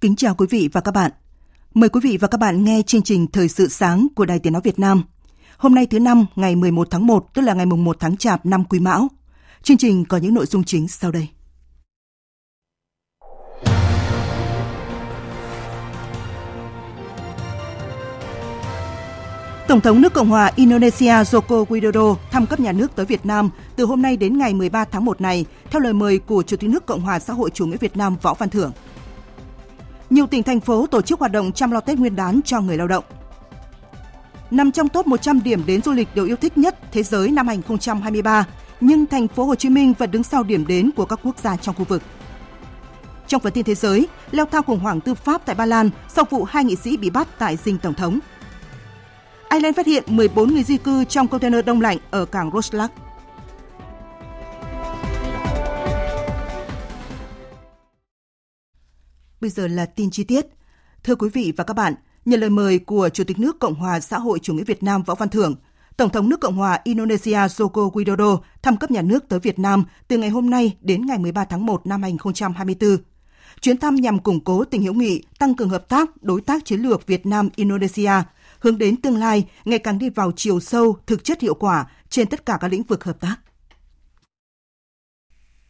Kính chào quý vị và các bạn. Mời quý vị và các bạn nghe chương trình Thời sự sáng của Đài Tiếng Nói Việt Nam. Hôm nay thứ năm, ngày 11 tháng 1, tức là ngày mùng 1 tháng Chạp năm Quý Mão. Chương trình có những nội dung chính sau đây. Tổng thống nước Cộng hòa Indonesia Joko Widodo thăm cấp nhà nước tới Việt Nam từ hôm nay đến ngày 13 tháng 1 này, theo lời mời của Chủ tịch nước Cộng hòa xã hội chủ nghĩa Việt Nam Võ Văn Thưởng. Nhiều tỉnh thành phố tổ chức hoạt động chăm lo Tết Nguyên đán cho người lao động. Nằm trong top 100 điểm đến du lịch được yêu thích nhất thế giới năm 2023, nhưng thành phố Hồ Chí Minh vẫn đứng sau điểm đến của các quốc gia trong khu vực. Trong phần tin thế giới, leo thang khủng hoảng tư pháp tại Ba Lan sau vụ hai nghị sĩ bị bắt tại dinh tổng thống. Ireland phát hiện 14 người di cư trong container đông lạnh ở cảng Roslack. Bây giờ là tin chi tiết. Thưa quý vị và các bạn, nhận lời mời của Chủ tịch nước Cộng hòa xã hội chủ nghĩa Việt Nam Võ Văn Thưởng, Tổng thống nước Cộng hòa Indonesia Joko Widodo thăm cấp nhà nước tới Việt Nam từ ngày hôm nay đến ngày 13 tháng 1 năm 2024. Chuyến thăm nhằm củng cố tình hữu nghị, tăng cường hợp tác, đối tác chiến lược Việt Nam-Indonesia, hướng đến tương lai ngày càng đi vào chiều sâu, thực chất hiệu quả trên tất cả các lĩnh vực hợp tác.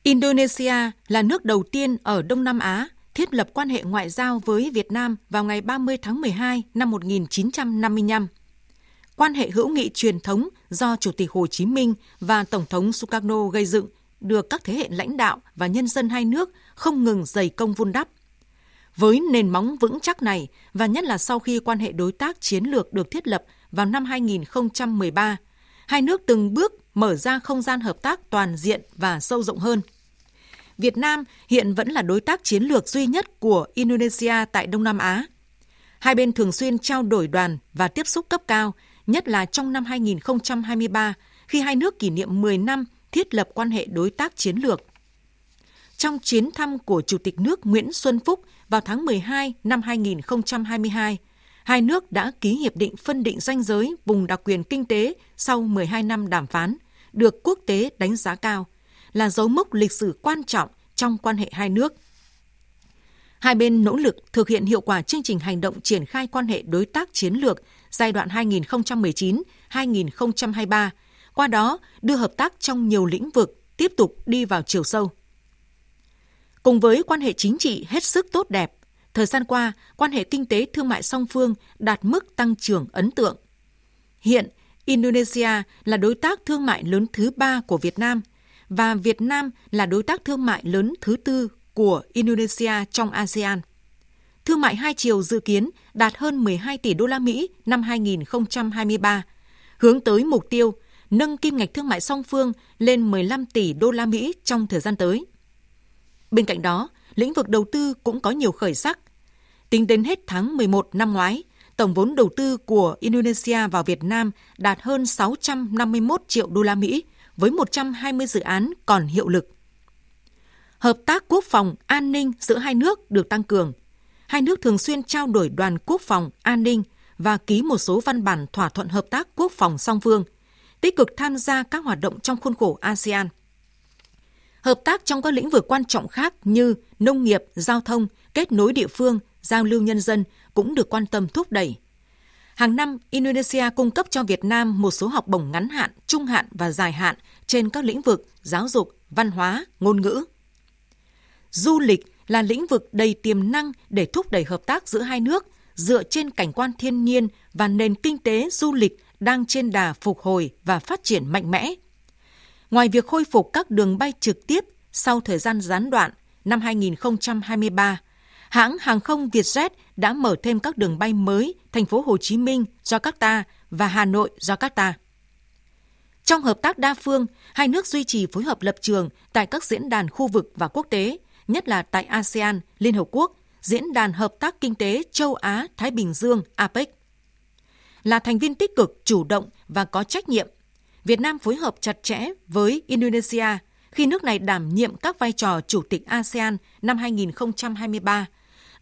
Indonesia là nước đầu tiên ở Đông Nam Á thiết lập quan hệ ngoại giao với Việt Nam vào ngày 30 tháng 12 năm 1955. Quan hệ hữu nghị truyền thống do Chủ tịch Hồ Chí Minh và Tổng thống Sukarno gây dựng được các thế hệ lãnh đạo và nhân dân hai nước không ngừng dày công vun đắp. Với nền móng vững chắc này, và nhất là sau khi quan hệ đối tác chiến lược được thiết lập vào năm 2013, hai nước từng bước mở ra không gian hợp tác toàn diện và sâu rộng hơn – Việt Nam hiện vẫn là đối tác chiến lược duy nhất của Indonesia tại Đông Nam Á. Hai bên thường xuyên trao đổi đoàn và tiếp xúc cấp cao, nhất là trong năm 2023 khi hai nước kỷ niệm 10 năm thiết lập quan hệ đối tác chiến lược. Trong chuyến thăm của Chủ tịch nước Nguyễn Xuân Phúc vào tháng 12 năm 2022, hai nước đã ký hiệp định phân định danh giới vùng đặc quyền kinh tế sau 12 năm đàm phán, được quốc tế đánh giá cao – là dấu mốc lịch sử quan trọng trong quan hệ hai nước. Hai bên nỗ lực thực hiện hiệu quả chương trình hành động triển khai quan hệ đối tác chiến lược giai đoạn 2019-2023, qua đó đưa hợp tác trong nhiều lĩnh vực tiếp tục đi vào chiều sâu. Cùng với quan hệ chính trị hết sức tốt đẹp, thời gian qua, quan hệ kinh tế thương mại song phương đạt mức tăng trưởng ấn tượng. Hiện, Indonesia là đối tác thương mại lớn thứ ba của Việt Nam – và Việt Nam là đối tác thương mại lớn thứ tư của Indonesia trong ASEAN. Thương mại hai chiều dự kiến đạt hơn 12 tỷ đô la Mỹ năm 2023, hướng tới mục tiêu nâng kim ngạch thương mại song phương lên 15 tỷ đô la Mỹ trong thời gian tới. Bên cạnh đó, lĩnh vực đầu tư cũng có nhiều khởi sắc. Tính đến hết tháng 11 năm ngoái, tổng vốn đầu tư của Indonesia vào Việt Nam đạt hơn 651 triệu đô la Mỹ, với 120 dự án còn hiệu lực. Hợp tác quốc phòng, an ninh giữa hai nước được tăng cường. Hai nước thường xuyên trao đổi đoàn quốc phòng, an ninh và ký một số văn bản thỏa thuận hợp tác quốc phòng song phương, tích cực tham gia các hoạt động trong khuôn khổ ASEAN. Hợp tác trong các lĩnh vực quan trọng khác như nông nghiệp, giao thông, kết nối địa phương, giao lưu nhân dân cũng được quan tâm thúc đẩy. Hàng năm, Indonesia cung cấp cho Việt Nam một số học bổng ngắn hạn, trung hạn và dài hạn trên các lĩnh vực giáo dục, văn hóa, ngôn ngữ. Du lịch là lĩnh vực đầy tiềm năng để thúc đẩy hợp tác giữa hai nước dựa trên cảnh quan thiên nhiên và nền kinh tế du lịch đang trên đà phục hồi và phát triển mạnh mẽ. Ngoài việc khôi phục các đường bay trực tiếp, sau thời gian gián đoạn năm 2023, hãng hàng không Vietjet đã mở thêm các đường bay mới thành phố Hồ Chí Minh, Jakarta và Hà Nội, Jakarta. Trong hợp tác đa phương, hai nước duy trì phối hợp lập trường tại các diễn đàn khu vực và quốc tế, nhất là tại ASEAN, Liên Hợp Quốc, Diễn đàn Hợp tác Kinh tế Châu Á-Thái Bình Dương APEC. Là thành viên tích cực, chủ động và có trách nhiệm, Việt Nam phối hợp chặt chẽ với Indonesia khi nước này đảm nhiệm các vai trò chủ tịch ASEAN năm 2023,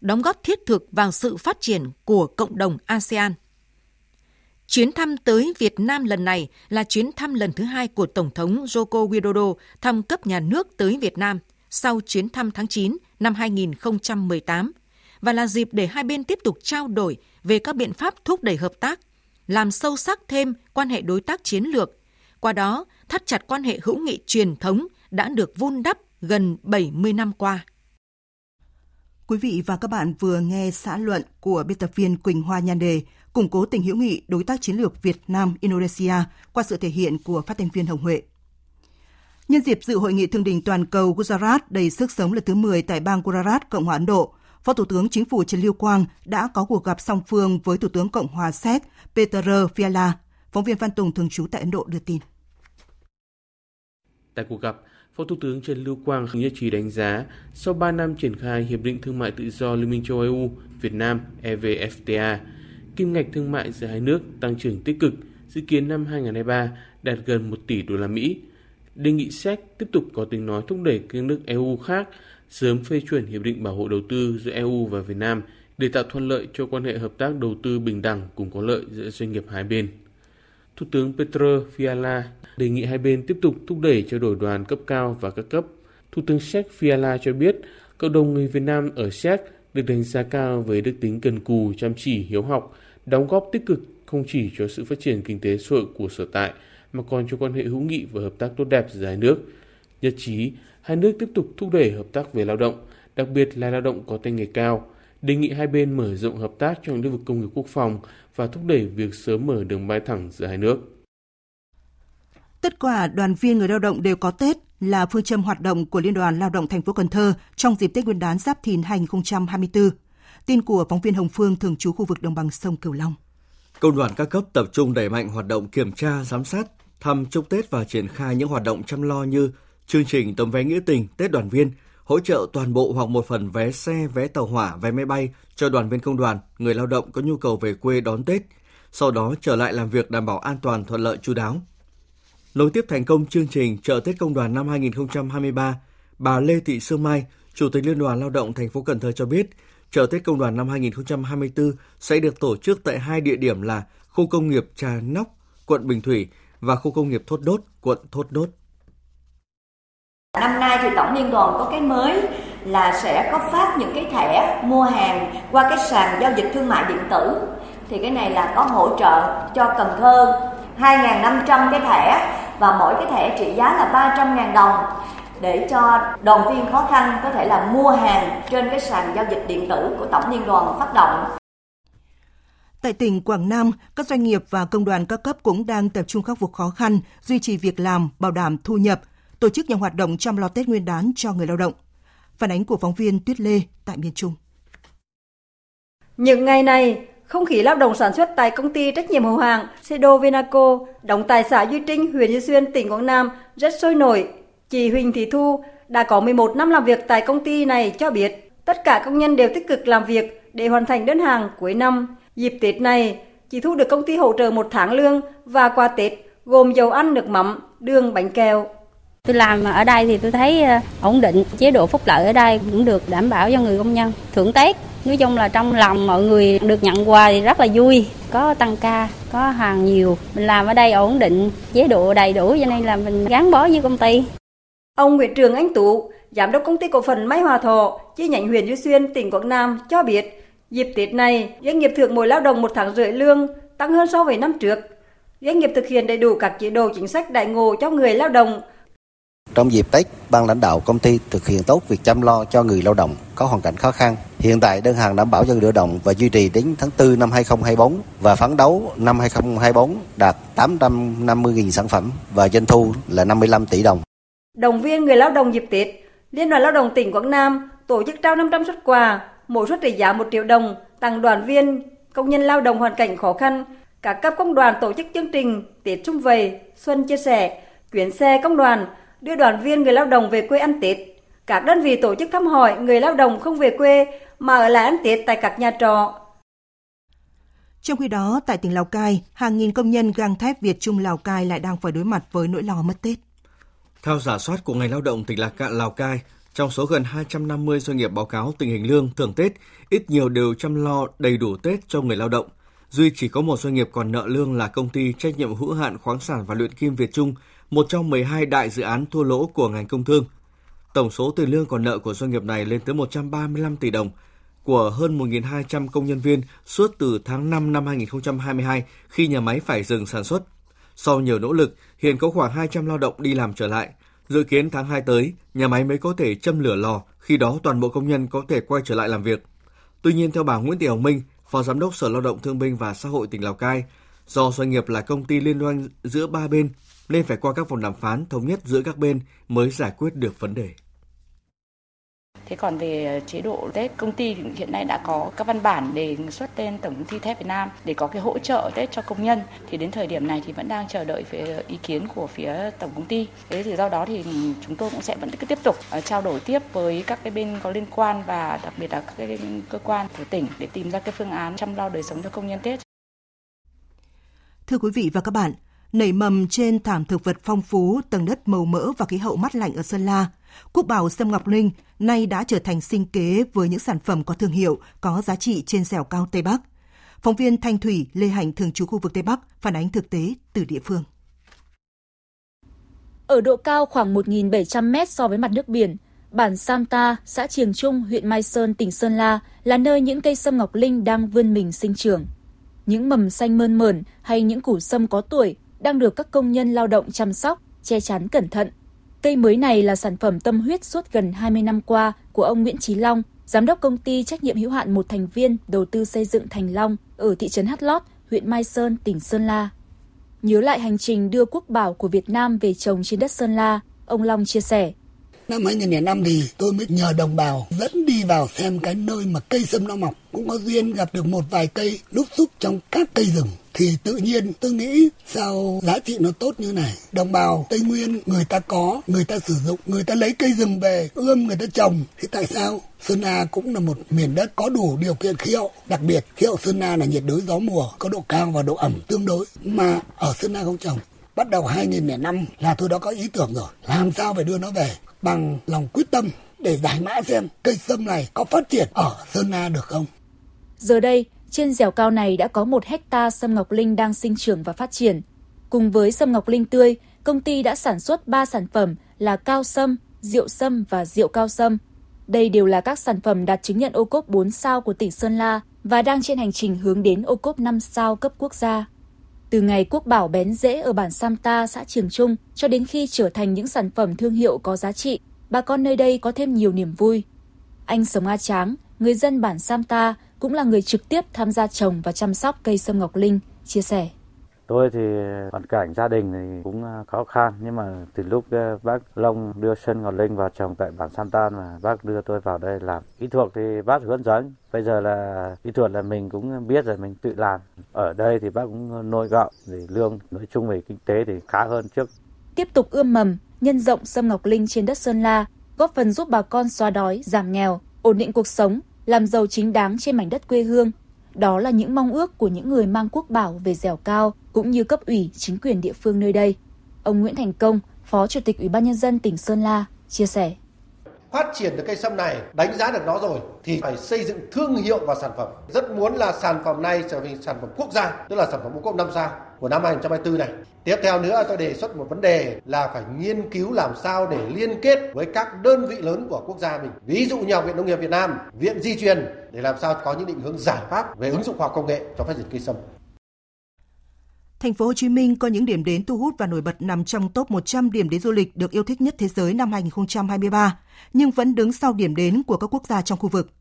đóng góp thiết thực vào sự phát triển của cộng đồng ASEAN. Chuyến thăm tới Việt Nam lần này là chuyến thăm lần thứ hai của Tổng thống Joko Widodo thăm cấp nhà nước tới Việt Nam sau chuyến thăm tháng 9 năm 2018 và là dịp để hai bên tiếp tục trao đổi về các biện pháp thúc đẩy hợp tác, làm sâu sắc thêm quan hệ đối tác chiến lược, qua đó thắt chặt quan hệ hữu nghị truyền thống đã được vun đắp gần 70 năm qua. Quý vị và các bạn vừa nghe xã luận của biên tập viên Quỳnh Hoa nhan đề củng cố tình hữu nghị đối tác chiến lược Việt Nam Indonesia qua sự thể hiện của phát thanh viên Hồng Huệ. Nhân dịp dự hội nghị thượng đỉnh toàn cầu Gujarat đầy sức sống lần thứ 10 tại bang Gujarat, Cộng hòa Ấn Độ, Phó Thủ tướng Chính phủ Trần Lưu Quang đã có cuộc gặp song phương với Thủ tướng Cộng hòa Séc Petr Fiala. Phóng viên Văn Tùng thường trú tại Ấn Độ đưa tin. Tại cuộc gặp, Phó Thủ tướng Trần Lưu Quang nhất trí đánh giá sau 3 năm triển khai Hiệp định Thương mại Tự do Liên minh châu Âu Việt Nam EVFTA, kim ngạch thương mại giữa hai nước tăng trưởng tích cực, dự kiến năm 2023 đạt gần 1 tỷ đô la Mỹ. Đề nghị Séc tiếp tục có tiếng nói thúc đẩy các nước EU khác sớm phê chuẩn hiệp định bảo hộ đầu tư giữa EU và Việt Nam để tạo thuận lợi cho quan hệ hợp tác đầu tư bình đẳng cùng có lợi giữa doanh nghiệp hai bên. Thủ tướng Petro Fiala đề nghị hai bên tiếp tục thúc đẩy trao đổi đoàn cấp cao và các cấp. Thủ tướng Séc Fiala cho biết, cộng đồng người Việt Nam ở Séc được đánh giá cao với đức tính cần cù, chăm chỉ, hiếu học, đóng góp tích cực không chỉ cho sự phát triển kinh tế xã hội của sở tại, mà còn cho quan hệ hữu nghị và hợp tác tốt đẹp giữa hai nước. Nhất trí, hai nước tiếp tục thúc đẩy hợp tác về lao động, đặc biệt là lao động có tay nghề cao, đề nghị hai bên mở rộng hợp tác trong lĩnh vực công nghiệp quốc phòng và thúc đẩy việc sớm mở đường bay thẳng giữa hai nước. Tất cả đoàn viên người lao động đều có Tết là phương châm hoạt động của Liên đoàn Lao động thành phố Cần Thơ trong dịp Tết Nguyên đán Giáp Thìn 2024. Tin của phóng viên Hồng Phương thường trú khu vực đồng bằng sông Cửu Long. Công đoàn các cấp tập trung đẩy mạnh hoạt động kiểm tra, giám sát, thăm chúc Tết và triển khai những hoạt động chăm lo như chương trình tấm vé nghĩa tình Tết đoàn viên, hỗ trợ toàn bộ hoặc một phần vé xe, vé tàu hỏa, vé máy bay cho đoàn viên công đoàn, người lao động có nhu cầu về quê đón Tết, sau đó trở lại làm việc đảm bảo an toàn thuận lợi chú đáo. Nối tiếp thành công chương trình chợ Tết công đoàn năm 2023, bà Lê Thị Sương Mai, Chủ tịch Liên đoàn Lao động thành phố Cần Thơ cho biết, chợ Tết công đoàn năm 2024 sẽ được tổ chức tại hai địa điểm là khu công nghiệp Trà Nóc, quận Bình Thủy và khu công nghiệp Thốt Đốt, quận Thốt Đốt. Năm nay thì tổng liên đoàn có cái mới là sẽ có phát những cái thẻ mua hàng qua cái sàn giao dịch thương mại điện tử. Thì cái này là có hỗ trợ cho Cần Thơ 2.500 cái thẻ và mỗi cái thẻ trị giá là 300.000 đồng để cho đoàn viên khó khăn có thể là mua hàng trên cái sàn giao dịch điện tử của Tổng Liên đoàn phát động. Tại tỉnh Quảng Nam, các doanh nghiệp và công đoàn các cấp cũng đang tập trung khắc phục khó khăn, duy trì việc làm, bảo đảm thu nhập, tổ chức nhiều hoạt động chăm lo Tết Nguyên đán cho người lao động. Phản ánh của phóng viên Tuyết Lê tại miền Trung. Những ngày này, không khí lao động sản xuất tại công ty trách nhiệm hữu hạn Sedo Vinaco đóng tại xã Duy Trinh, huyện Duy Xuyên, tỉnh Quảng Nam rất sôi nổi. Chị Huỳnh Thị Thu đã có 11 năm làm việc tại công ty này cho biết tất cả công nhân đều tích cực làm việc để hoàn thành đơn hàng cuối năm. Dịp Tết này, chị Thu được công ty hỗ trợ một tháng lương và quà Tết gồm dầu ăn, nước mắm, đường, bánh kẹo. Tôi làm ở đây thì tôi thấy ờ, ổn định, chế độ phúc lợi ở đây cũng được đảm bảo cho người công nhân. Thưởng Tết, nói chung là trong lòng mọi người được nhận quà thì rất là vui, có tăng ca, có hàng nhiều. Mình làm ở đây ổn định, chế độ đầy đủ cho nên là mình gắn bó với công ty. Ông Nguyễn Trường Anh Tú, giám đốc công ty cổ phần máy Hòa Thọ, chi nhánh huyện Duy Xuyên, tỉnh Quảng Nam cho biết, dịp Tết này, doanh nghiệp thưởng mỗi lao động một tháng rưỡi lương, tăng hơn so với năm trước. Doanh nghiệp thực hiện đầy đủ các chế độ chính sách đại ngộ cho người lao động, trong dịp Tết, ban lãnh đạo công ty thực hiện tốt việc chăm lo cho người lao động có hoàn cảnh khó khăn. Hiện tại đơn hàng đảm bảo cho người lao động và duy trì đến tháng 4 năm 2024 và phấn đấu năm 2024 đạt 850.000 sản phẩm và doanh thu là 55 tỷ đồng. đồng viên người lao động dịp Tết, Liên đoàn Lao động tỉnh Quảng Nam tổ chức trao 500 xuất quà, mỗi suất trị giá 1 triệu đồng tặng đoàn viên, công nhân lao động hoàn cảnh khó khăn. Các cấp công đoàn tổ chức chương trình Tết Trung Vầy, Xuân chia sẻ, chuyển xe công đoàn, đưa đoàn viên người lao động về quê ăn Tết. Các đơn vị tổ chức thăm hỏi người lao động không về quê mà ở lại ăn Tết tại các nhà trọ. Trong khi đó, tại tỉnh Lào Cai, hàng nghìn công nhân gang thép Việt Trung Lào Cai lại đang phải đối mặt với nỗi lo mất Tết. Theo giả soát của ngành lao động tỉnh Lạc Cạn Lào Cai, trong số gần 250 doanh nghiệp báo cáo tình hình lương thưởng Tết, ít nhiều đều chăm lo đầy đủ Tết cho người lao động. Duy chỉ có một doanh nghiệp còn nợ lương là công ty trách nhiệm hữu hạn khoáng sản và luyện kim Việt Trung, một trong 12 đại dự án thua lỗ của ngành công thương. Tổng số tiền lương còn nợ của doanh nghiệp này lên tới 135 tỷ đồng của hơn 1.200 công nhân viên suốt từ tháng 5 năm 2022 khi nhà máy phải dừng sản xuất. Sau nhiều nỗ lực, hiện có khoảng 200 lao động đi làm trở lại. Dự kiến tháng 2 tới, nhà máy mới có thể châm lửa lò, khi đó toàn bộ công nhân có thể quay trở lại làm việc. Tuy nhiên, theo bà Nguyễn Thị Hồng Minh, Phó Giám đốc Sở Lao động Thương binh và Xã hội tỉnh Lào Cai, do doanh nghiệp là công ty liên doanh giữa ba bên nên phải qua các vòng đàm phán thống nhất giữa các bên mới giải quyết được vấn đề. Thế còn về chế độ Tết, công ty hiện nay đã có các văn bản đề xuất lên Tổng công ty thép Việt Nam để có cái hỗ trợ Tết cho công nhân. Thì đến thời điểm này thì vẫn đang chờ đợi phía ý kiến của phía tổng công ty. Thế thì do đó thì chúng tôi cũng sẽ vẫn cứ tiếp tục ờ, trao đổi tiếp với các cái bên có liên quan và đặc biệt là các cái cơ quan của tỉnh để tìm ra cái phương án chăm lo đời sống cho công nhân Tết. Thưa quý vị và các bạn, nảy mầm trên thảm thực vật phong phú, tầng đất màu mỡ và khí hậu mát lạnh ở Sơn La, Quốc bảo Sâm Ngọc Linh nay đã trở thành sinh kế với những sản phẩm có thương hiệu, có giá trị trên dẻo cao Tây Bắc. Phóng viên Thanh Thủy, Lê Hành thường trú khu vực Tây Bắc phản ánh thực tế từ địa phương. Ở độ cao khoảng 1.700 mét so với mặt nước biển, bản Samta, xã Triềng Trung, huyện Mai Sơn, tỉnh Sơn La là nơi những cây sâm ngọc linh đang vươn mình sinh trưởng. Những mầm xanh mơn mởn hay những củ sâm có tuổi đang được các công nhân lao động chăm sóc, che chắn cẩn thận Cây mới này là sản phẩm tâm huyết suốt gần 20 năm qua của ông Nguyễn Chí Long, giám đốc công ty trách nhiệm hữu hạn một thành viên đầu tư xây dựng Thành Long ở thị trấn Hát Lót, huyện Mai Sơn, tỉnh Sơn La. Nhớ lại hành trình đưa quốc bảo của Việt Nam về trồng trên đất Sơn La, ông Long chia sẻ. Năm 2005 thì tôi mới nhờ đồng bào dẫn đi vào xem cái nơi mà cây sâm nó mọc. Cũng có duyên gặp được một vài cây lúc xúc trong các cây rừng. Thì tự nhiên tôi nghĩ sao giá trị nó tốt như này. Đồng bào tây nguyên người ta có người ta sử dụng người ta lấy cây rừng về ươm người ta trồng. Thì tại sao? Sơn La cũng là một miền đất có đủ điều kiện khí hậu, đặc biệt khí hậu Sơn La là nhiệt đới gió mùa, có độ cao và độ ẩm tương đối. Mà ở Sơn La không trồng. Bắt đầu 2005 là tôi đã có ý tưởng rồi, làm sao phải đưa nó về? Bằng lòng quyết tâm để giải mã xem cây sâm này có phát triển ở Sơn La được không. Giờ đây, trên dẻo cao này đã có một hecta sâm ngọc linh đang sinh trưởng và phát triển. Cùng với sâm ngọc linh tươi, công ty đã sản xuất 3 sản phẩm là cao sâm, rượu sâm và rượu cao sâm. Đây đều là các sản phẩm đạt chứng nhận ô cốp 4 sao của tỉnh Sơn La và đang trên hành trình hướng đến ô cốp 5 sao cấp quốc gia. Từ ngày quốc bảo bén rễ ở bản Samta, xã Trường Trung cho đến khi trở thành những sản phẩm thương hiệu có giá trị, bà con nơi đây có thêm nhiều niềm vui. Anh Sống A Tráng, người dân bản Samta cũng là người trực tiếp tham gia trồng và chăm sóc cây sâm ngọc linh, chia sẻ. Tôi thì hoàn cảnh gia đình thì cũng à, khó khăn nhưng mà từ lúc à, bác Long đưa Sơn Ngọc Linh vào trồng tại bản Santan mà bác đưa tôi vào đây làm. Kỹ thuật thì bác hướng dẫn. Bây giờ là kỹ thuật là mình cũng biết rồi mình tự làm. Ở đây thì bác cũng nuôi gạo thì lương nói chung về kinh tế thì khá hơn trước. Tiếp tục ươm mầm, nhân rộng sâm Ngọc Linh trên đất Sơn La, góp phần giúp bà con xóa đói, giảm nghèo, ổn định cuộc sống, làm giàu chính đáng trên mảnh đất quê hương. Đó là những mong ước của những người mang quốc bảo về dẻo cao cũng như cấp ủy chính quyền địa phương nơi đây. Ông Nguyễn Thành Công, Phó Chủ tịch Ủy ban nhân dân tỉnh Sơn La chia sẻ: phát triển được cây sâm này, đánh giá được nó rồi thì phải xây dựng thương hiệu và sản phẩm. Rất muốn là sản phẩm này trở thành sản phẩm quốc gia, tức là sản phẩm ô cốp 5 sao của năm 2024 này. Tiếp theo nữa tôi đề xuất một vấn đề là phải nghiên cứu làm sao để liên kết với các đơn vị lớn của quốc gia mình. Ví dụ như Học viện Nông nghiệp Việt Nam, Viện Di truyền để làm sao có những định hướng giải pháp về ứng dụng khoa học công nghệ cho phát triển cây sâm. Thành phố Hồ Chí Minh có những điểm đến thu hút và nổi bật nằm trong top 100 điểm đến du lịch được yêu thích nhất thế giới năm 2023, nhưng vẫn đứng sau điểm đến của các quốc gia trong khu vực.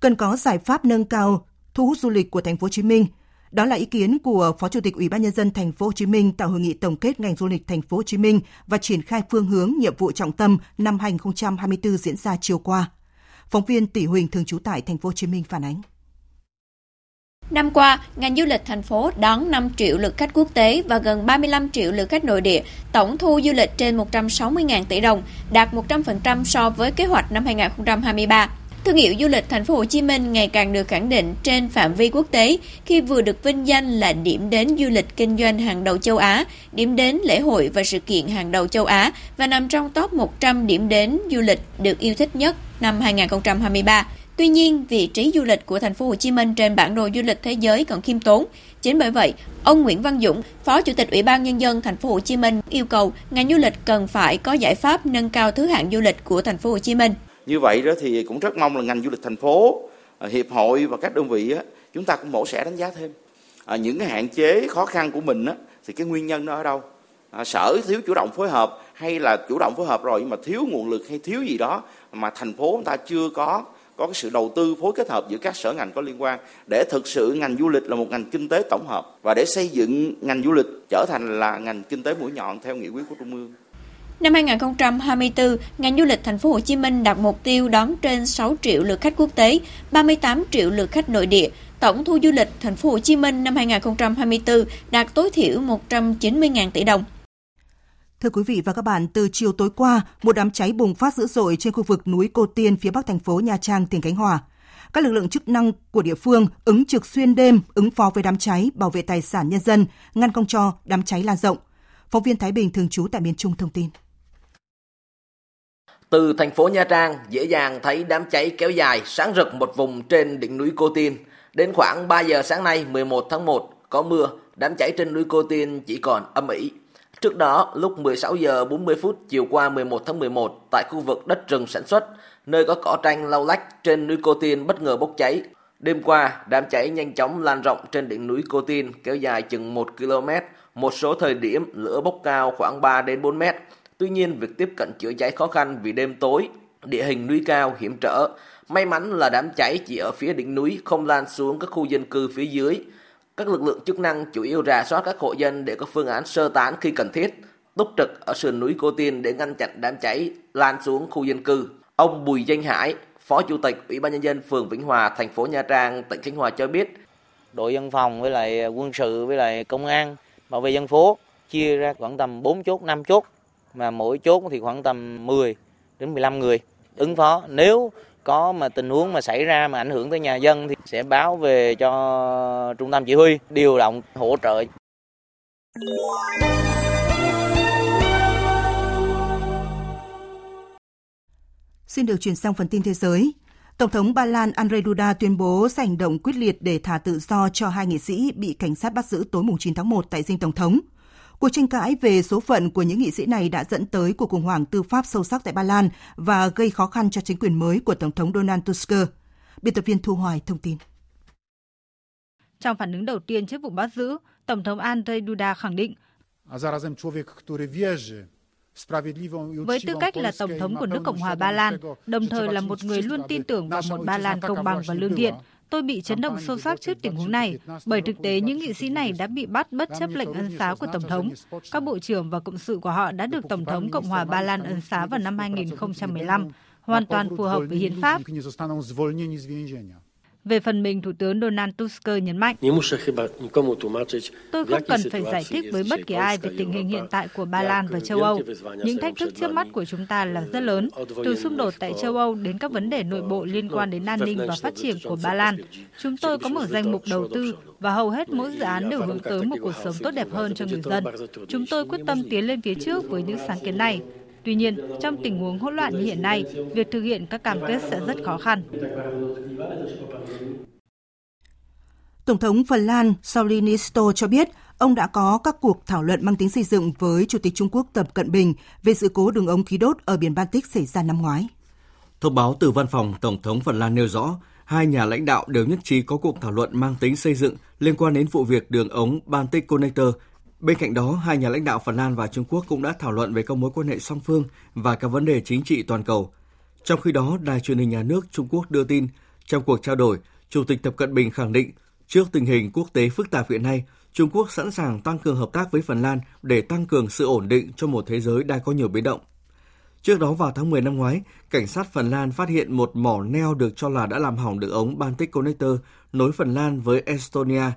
Cần có giải pháp nâng cao thu hút du lịch của thành phố Hồ Chí Minh. Đó là ý kiến của Phó Chủ tịch Ủy ban nhân dân thành phố Hồ Chí Minh tại hội nghị tổng kết ngành du lịch thành phố Hồ Chí Minh và triển khai phương hướng nhiệm vụ trọng tâm năm 2024 diễn ra chiều qua. Phóng viên Tỷ Huỳnh thường trú tại thành phố Hồ Chí Minh phản ánh. Năm qua, ngành du lịch thành phố đón 5 triệu lượt khách quốc tế và gần 35 triệu lượt khách nội địa, tổng thu du lịch trên 160.000 tỷ đồng, đạt 100% so với kế hoạch năm 2023. Thương hiệu du lịch thành phố Hồ Chí Minh ngày càng được khẳng định trên phạm vi quốc tế khi vừa được vinh danh là điểm đến du lịch kinh doanh hàng đầu châu Á, điểm đến lễ hội và sự kiện hàng đầu châu Á và nằm trong top 100 điểm đến du lịch được yêu thích nhất năm 2023. Tuy nhiên, vị trí du lịch của thành phố Hồ Chí Minh trên bản đồ du lịch thế giới còn khiêm tốn. Chính bởi vậy, ông Nguyễn Văn Dũng, Phó Chủ tịch Ủy ban nhân dân thành phố Hồ Chí Minh yêu cầu ngành du lịch cần phải có giải pháp nâng cao thứ hạng du lịch của thành phố Hồ Chí Minh. Như vậy đó thì cũng rất mong là ngành du lịch thành phố, à, hiệp hội và các đơn vị chúng ta cũng mổ xẻ đánh giá thêm à, những cái hạn chế khó khăn của mình thì cái nguyên nhân nó ở đâu à, sở thiếu chủ động phối hợp hay là chủ động phối hợp rồi nhưng mà thiếu nguồn lực hay thiếu gì đó mà thành phố chúng ta chưa có có cái sự đầu tư phối kết hợp giữa các sở ngành có liên quan để thực sự ngành du lịch là một ngành kinh tế tổng hợp và để xây dựng ngành du lịch trở thành là ngành kinh tế mũi nhọn theo nghị quyết của trung ương. Năm 2024, ngành du lịch thành phố Hồ Chí Minh đặt mục tiêu đón trên 6 triệu lượt khách quốc tế, 38 triệu lượt khách nội địa. Tổng thu du lịch thành phố Hồ Chí Minh năm 2024 đạt tối thiểu 190.000 tỷ đồng. Thưa quý vị và các bạn, từ chiều tối qua, một đám cháy bùng phát dữ dội trên khu vực núi Cô Tiên phía bắc thành phố Nha Trang, tỉnh Khánh Hòa. Các lực lượng chức năng của địa phương ứng trực xuyên đêm, ứng phó với đám cháy, bảo vệ tài sản nhân dân, ngăn không cho đám cháy lan rộng. Phóng viên Thái Bình thường trú tại miền Trung thông tin. Từ thành phố Nha Trang, dễ dàng thấy đám cháy kéo dài sáng rực một vùng trên đỉnh núi Cô Tiên. Đến khoảng 3 giờ sáng nay 11 tháng 1, có mưa, đám cháy trên núi Cô Tiên chỉ còn âm ỉ. Trước đó, lúc 16 giờ 40 phút chiều qua 11 tháng 11, tại khu vực đất rừng sản xuất, nơi có cỏ tranh lau lách trên núi Cô Tiên bất ngờ bốc cháy. Đêm qua, đám cháy nhanh chóng lan rộng trên đỉnh núi Cô Tiên kéo dài chừng 1 km, một số thời điểm lửa bốc cao khoảng 3 đến 4 mét. Tuy nhiên, việc tiếp cận chữa cháy khó khăn vì đêm tối, địa hình núi cao hiểm trở. May mắn là đám cháy chỉ ở phía đỉnh núi không lan xuống các khu dân cư phía dưới. Các lực lượng chức năng chủ yếu rà soát các hộ dân để có phương án sơ tán khi cần thiết, túc trực ở sườn núi Cô Tiên để ngăn chặn đám cháy lan xuống khu dân cư. Ông Bùi Danh Hải, Phó Chủ tịch Ủy ban nhân dân phường Vĩnh Hòa, thành phố Nha Trang, tỉnh Khánh Hòa cho biết, đội dân phòng với lại quân sự với lại công an bảo vệ dân phố chia ra khoảng tầm 4 chốt, 5 chốt mà mỗi chốt thì khoảng tầm 10 đến 15 người ứng phó. Nếu có mà tình huống mà xảy ra mà ảnh hưởng tới nhà dân thì sẽ báo về cho trung tâm chỉ huy, điều động, hỗ trợ. Xin được chuyển sang phần tin thế giới. Tổng thống Ba Lan Andrzej Duda tuyên bố sẽ hành động quyết liệt để thả tự do cho hai nghị sĩ bị cảnh sát bắt giữ tối 9 tháng 1 tại dinh Tổng thống. Cuộc tranh cãi về số phận của những nghị sĩ này đã dẫn tới cuộc khủng hoảng tư pháp sâu sắc tại Ba Lan và gây khó khăn cho chính quyền mới của Tổng thống Donald Tusk. Biên tập viên Thu Hoài thông tin. Trong phản ứng đầu tiên trước vụ bắt giữ, Tổng thống Andrzej Duda khẳng định với tư cách là Tổng thống của nước Cộng hòa Ba Lan, đồng thời là một người luôn tin tưởng vào một Ba Lan công bằng và lương thiện, tôi bị chấn động sâu sắc trước tình huống này, bởi thực tế những nghị sĩ này đã bị bắt bất chấp lệnh ân xá của Tổng thống. Các bộ trưởng và cộng sự của họ đã được Tổng thống Cộng hòa Ba Lan ân xá vào năm 2015, hoàn toàn phù hợp với hiến pháp. Về phần mình, Thủ tướng Donald Tusk nhấn mạnh, Tôi không cần phải giải thích với bất kỳ ai về tình hình hiện tại của Ba Lan và châu Âu. Những thách thức trước mắt của chúng ta là rất lớn, từ xung đột tại châu Âu đến các vấn đề nội bộ liên quan đến an ninh và phát triển của Ba Lan. Chúng tôi có một danh mục đầu tư và hầu hết mỗi dự án đều hướng tới một cuộc sống tốt đẹp hơn cho người dân. Chúng tôi quyết tâm tiến lên phía trước với những sáng kiến này. Tuy nhiên, trong tình huống hỗn loạn như hiện nay, việc thực hiện các cam kết sẽ rất khó khăn. Tổng thống Phần Lan Sauli Niinisto cho biết ông đã có các cuộc thảo luận mang tính xây dựng với Chủ tịch Trung Quốc Tập Cận Bình về sự cố đường ống khí đốt ở biển Baltic xảy ra năm ngoái. Thông báo từ văn phòng Tổng thống Phần Lan nêu rõ, hai nhà lãnh đạo đều nhất trí có cuộc thảo luận mang tính xây dựng liên quan đến vụ việc đường ống Baltic Connector Bên cạnh đó, hai nhà lãnh đạo Phần Lan và Trung Quốc cũng đã thảo luận về các mối quan hệ song phương và các vấn đề chính trị toàn cầu. Trong khi đó, Đài truyền hình nhà nước Trung Quốc đưa tin, trong cuộc trao đổi, Chủ tịch Tập Cận Bình khẳng định Trước tình hình quốc tế phức tạp hiện nay, Trung Quốc sẵn sàng tăng cường hợp tác với Phần Lan để tăng cường sự ổn định cho một thế giới đang có nhiều biến động. Trước đó vào tháng 10 năm ngoái, cảnh sát Phần Lan phát hiện một mỏ neo được cho là đã làm hỏng đường ống Baltic Connector nối Phần Lan với Estonia.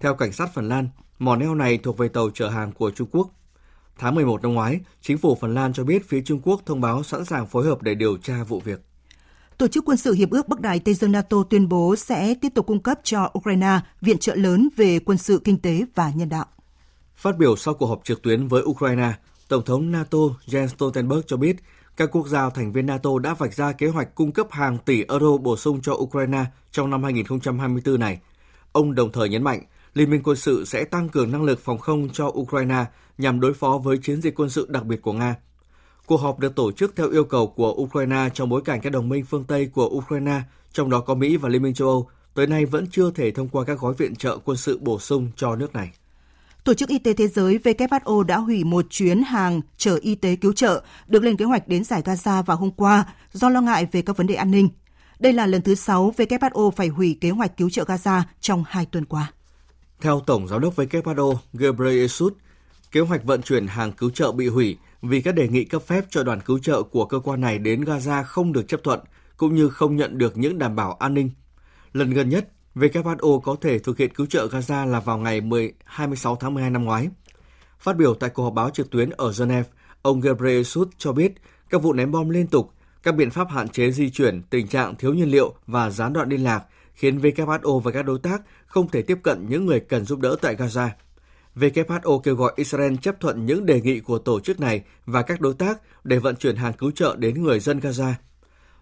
Theo cảnh sát Phần Lan, mỏ neo này thuộc về tàu chở hàng của Trung Quốc. Tháng 11 năm ngoái, chính phủ Phần Lan cho biết phía Trung Quốc thông báo sẵn sàng phối hợp để điều tra vụ việc. Tổ chức quân sự Hiệp ước Bắc Đại Tây Dương NATO tuyên bố sẽ tiếp tục cung cấp cho Ukraine viện trợ lớn về quân sự, kinh tế và nhân đạo. Phát biểu sau cuộc họp trực tuyến với Ukraine, Tổng thống NATO Jens Stoltenberg cho biết các quốc gia thành viên NATO đã vạch ra kế hoạch cung cấp hàng tỷ euro bổ sung cho Ukraine trong năm 2024 này. Ông đồng thời nhấn mạnh Liên minh quân sự sẽ tăng cường năng lực phòng không cho Ukraine nhằm đối phó với chiến dịch quân sự đặc biệt của Nga. Cuộc họp được tổ chức theo yêu cầu của Ukraine trong bối cảnh các đồng minh phương Tây của Ukraine, trong đó có Mỹ và Liên minh châu Âu, tới nay vẫn chưa thể thông qua các gói viện trợ quân sự bổ sung cho nước này. Tổ chức Y tế Thế giới WHO đã hủy một chuyến hàng chở y tế cứu trợ được lên kế hoạch đến giải Gaza vào hôm qua do lo ngại về các vấn đề an ninh. Đây là lần thứ sáu WHO phải hủy kế hoạch cứu trợ Gaza trong hai tuần qua. Theo Tổng Giám đốc WHO Ghebreyesus, kế hoạch vận chuyển hàng cứu trợ bị hủy vì các đề nghị cấp phép cho đoàn cứu trợ của cơ quan này đến Gaza không được chấp thuận, cũng như không nhận được những đảm bảo an ninh. Lần gần nhất, WHO có thể thực hiện cứu trợ Gaza là vào ngày 10, 26 tháng 12 năm ngoái. Phát biểu tại cuộc họp báo trực tuyến ở Geneva, ông Ghebreyesus cho biết các vụ ném bom liên tục, các biện pháp hạn chế di chuyển, tình trạng thiếu nhiên liệu và gián đoạn liên lạc khiến WHO và các đối tác không thể tiếp cận những người cần giúp đỡ tại Gaza. WHO kêu gọi Israel chấp thuận những đề nghị của tổ chức này và các đối tác để vận chuyển hàng cứu trợ đến người dân Gaza.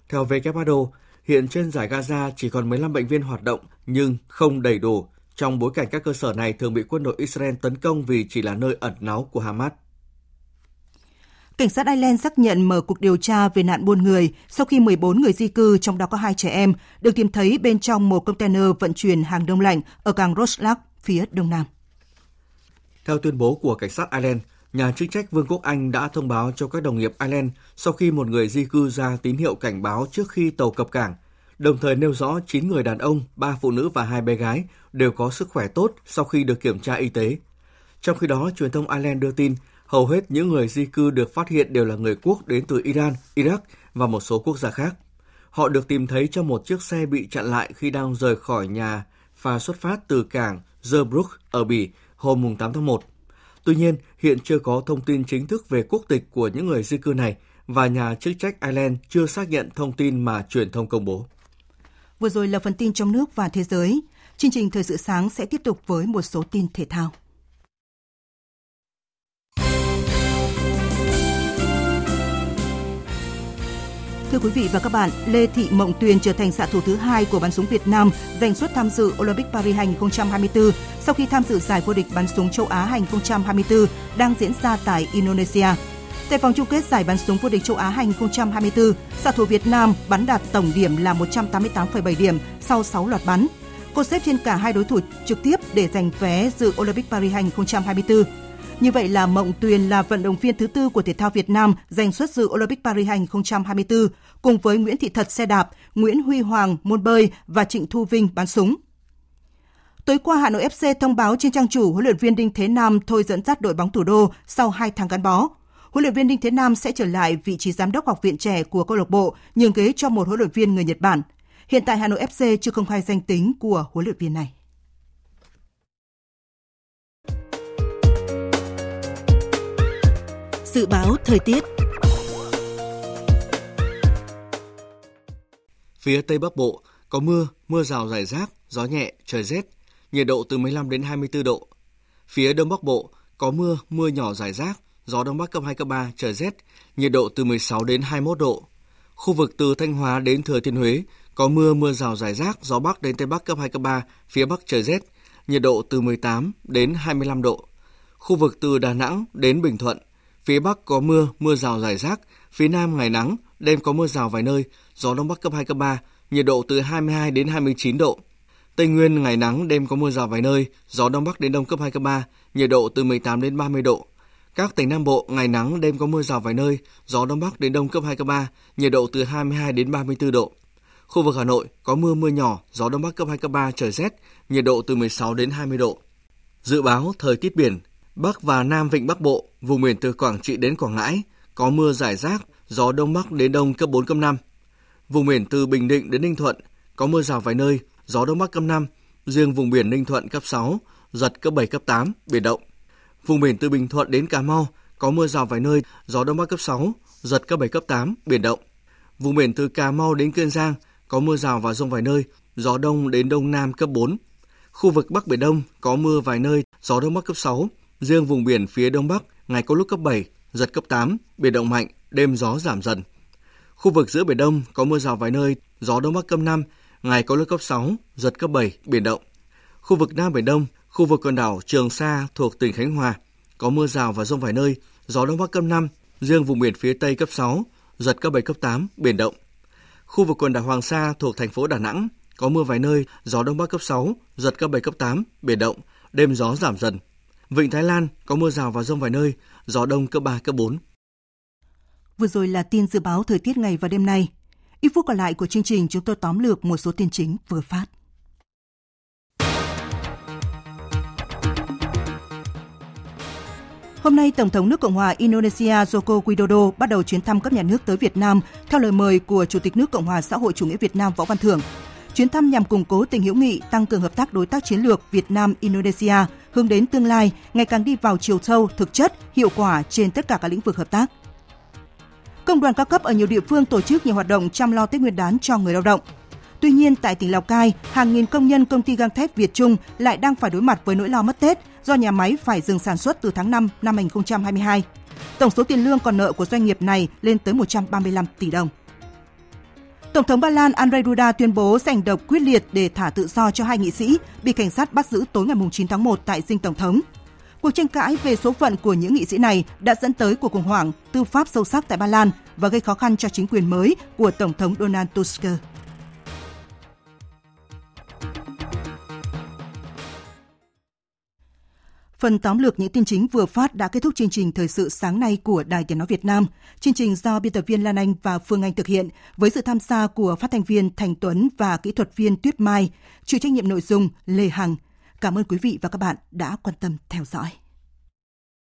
Theo WHO, hiện trên giải Gaza chỉ còn 15 bệnh viện hoạt động nhưng không đầy đủ, trong bối cảnh các cơ sở này thường bị quân đội Israel tấn công vì chỉ là nơi ẩn náu của Hamas. Cảnh sát Ireland xác nhận mở cuộc điều tra về nạn buôn người sau khi 14 người di cư, trong đó có hai trẻ em, được tìm thấy bên trong một container vận chuyển hàng đông lạnh ở cảng Roslack, phía đông nam. Theo tuyên bố của cảnh sát Ireland, nhà chức trách Vương quốc Anh đã thông báo cho các đồng nghiệp Ireland sau khi một người di cư ra tín hiệu cảnh báo trước khi tàu cập cảng, đồng thời nêu rõ 9 người đàn ông, 3 phụ nữ và 2 bé gái đều có sức khỏe tốt sau khi được kiểm tra y tế. Trong khi đó, truyền thông Ireland đưa tin hầu hết những người di cư được phát hiện đều là người quốc đến từ Iran, Iraq và một số quốc gia khác. Họ được tìm thấy trong một chiếc xe bị chặn lại khi đang rời khỏi nhà và xuất phát từ cảng Zerbrook ở Bỉ hôm 8 tháng 1. Tuy nhiên, hiện chưa có thông tin chính thức về quốc tịch của những người di cư này và nhà chức trách Ireland chưa xác nhận thông tin mà truyền thông công bố. Vừa rồi là phần tin trong nước và thế giới. Chương trình Thời sự sáng sẽ tiếp tục với một số tin thể thao. Thưa quý vị và các bạn, Lê Thị Mộng Tuyền trở thành xạ thủ thứ hai của bắn súng Việt Nam giành suất tham dự Olympic Paris 2024 sau khi tham dự giải vô địch bắn súng châu Á 2024 đang diễn ra tại Indonesia. Tại vòng chung kết giải bắn súng vô địch châu Á 2024, xạ thủ Việt Nam bắn đạt tổng điểm là 188,7 điểm sau 6 loạt bắn. Cô xếp trên cả hai đối thủ trực tiếp để giành vé dự Olympic Paris 2024. Như vậy là Mộng Tuyền là vận động viên thứ tư của thể thao Việt Nam giành xuất dự Olympic Paris 2024 cùng với Nguyễn Thị Thật xe đạp, Nguyễn Huy Hoàng môn bơi và Trịnh Thu Vinh bắn súng. Tối qua, Hà Nội FC thông báo trên trang chủ huấn luyện viên Đinh Thế Nam thôi dẫn dắt đội bóng thủ đô sau 2 tháng gắn bó. Huấn luyện viên Đinh Thế Nam sẽ trở lại vị trí giám đốc học viện trẻ của câu lạc bộ, nhường ghế cho một huấn luyện viên người Nhật Bản. Hiện tại Hà Nội FC chưa công khai danh tính của huấn luyện viên này. Dự báo thời tiết Phía Tây Bắc Bộ có mưa, mưa rào rải rác, gió nhẹ, trời rét, nhiệt độ từ 15 đến 24 độ. Phía Đông Bắc Bộ có mưa, mưa nhỏ rải rác, gió Đông Bắc cấp 2, cấp 3, trời rét, nhiệt độ từ 16 đến 21 độ. Khu vực từ Thanh Hóa đến Thừa Thiên Huế có mưa, mưa rào rải rác, gió Bắc đến Tây Bắc cấp 2, cấp 3, phía Bắc trời rét, nhiệt độ từ 18 đến 25 độ. Khu vực từ Đà Nẵng đến Bình Thuận Phía Bắc có mưa, mưa rào rải rác, phía Nam ngày nắng, đêm có mưa rào vài nơi, gió Đông Bắc cấp 2, cấp 3, nhiệt độ từ 22 đến 29 độ. Tây Nguyên ngày nắng, đêm có mưa rào vài nơi, gió Đông Bắc đến Đông cấp 2, cấp 3, nhiệt độ từ 18 đến 30 độ. Các tỉnh Nam Bộ ngày nắng, đêm có mưa rào vài nơi, gió Đông Bắc đến Đông cấp 2, cấp 3, nhiệt độ từ 22 đến 34 độ. Khu vực Hà Nội có mưa mưa nhỏ, gió đông bắc cấp 2 cấp 3 trời rét, nhiệt độ từ 16 đến 20 độ. Dự báo thời tiết biển, Bắc và Nam Vịnh Bắc Bộ, vùng biển từ Quảng Trị đến Quảng Ngãi có mưa rải rác, gió đông bắc đến đông cấp 4 cấp 5. Vùng biển từ Bình Định đến Ninh Thuận có mưa rào vài nơi, gió đông bắc cấp 5, riêng vùng biển Ninh Thuận cấp 6, giật cấp 7 cấp 8, biển động. Vùng biển từ Bình Thuận đến Cà Mau có mưa rào vài nơi, gió đông bắc cấp 6, giật cấp 7 cấp 8, biển động. Vùng biển từ Cà Mau đến Kiên Giang có mưa rào và rông vài nơi, gió đông đến đông nam cấp 4. Khu vực Bắc Biển Đông có mưa vài nơi, gió đông bắc cấp 6. Riêng vùng biển phía đông bắc ngày có lúc cấp 7, giật cấp 8, biển động mạnh, đêm gió giảm dần. Khu vực giữa Biển Đông có mưa rào vài nơi, gió đông bắc cấp 5, ngày có lúc cấp 6, giật cấp 7, biển động. Khu vực Nam Biển Đông, khu vực quần đảo Trường Sa thuộc tỉnh Khánh Hòa có mưa rào và rông vài nơi, gió đông bắc cấp 5, riêng vùng biển phía Tây cấp 6, giật cấp 7 cấp 8, biển động. Khu vực quần đảo Hoàng Sa thuộc thành phố Đà Nẵng có mưa vài nơi, gió đông bắc cấp 6, giật cấp 7 cấp 8, biển động, đêm gió giảm dần. Vịnh Thái Lan có mưa rào và rông vài nơi, gió đông cấp 3 cấp 4. Vừa rồi là tin dự báo thời tiết ngày và đêm nay. Ít phút còn lại của chương trình chúng tôi tóm lược một số tin chính vừa phát. Hôm nay, Tổng thống nước Cộng hòa Indonesia Joko Widodo bắt đầu chuyến thăm cấp nhà nước tới Việt Nam theo lời mời của Chủ tịch nước Cộng hòa xã hội chủ nghĩa Việt Nam Võ Văn Thưởng. Chuyến thăm nhằm củng cố tình hữu nghị, tăng cường hợp tác đối tác chiến lược Việt Nam Indonesia, hướng đến tương lai ngày càng đi vào chiều sâu, thực chất, hiệu quả trên tất cả các lĩnh vực hợp tác. Công đoàn các cấp ở nhiều địa phương tổ chức nhiều hoạt động chăm lo Tết Nguyên đán cho người lao động. Tuy nhiên, tại tỉnh Lào Cai, hàng nghìn công nhân công ty gang thép Việt Trung lại đang phải đối mặt với nỗi lo mất Tết do nhà máy phải dừng sản xuất từ tháng 5 năm 2022. Tổng số tiền lương còn nợ của doanh nghiệp này lên tới 135 tỷ đồng. Tổng thống Ba Lan Andrzej Duda tuyên bố sẽ hành động quyết liệt để thả tự do cho hai nghị sĩ bị cảnh sát bắt giữ tối ngày 9 tháng 1 tại dinh Tổng thống. Cuộc tranh cãi về số phận của những nghị sĩ này đã dẫn tới cuộc khủng hoảng tư pháp sâu sắc tại Ba Lan và gây khó khăn cho chính quyền mới của Tổng thống Donald Tusk. Phần tóm lược những tin chính vừa phát đã kết thúc chương trình thời sự sáng nay của Đài Tiếng nói Việt Nam. Chương trình do biên tập viên Lan Anh và Phương Anh thực hiện với sự tham gia của phát thanh viên Thành Tuấn và kỹ thuật viên Tuyết Mai, chịu trách nhiệm nội dung Lê Hằng. Cảm ơn quý vị và các bạn đã quan tâm theo dõi.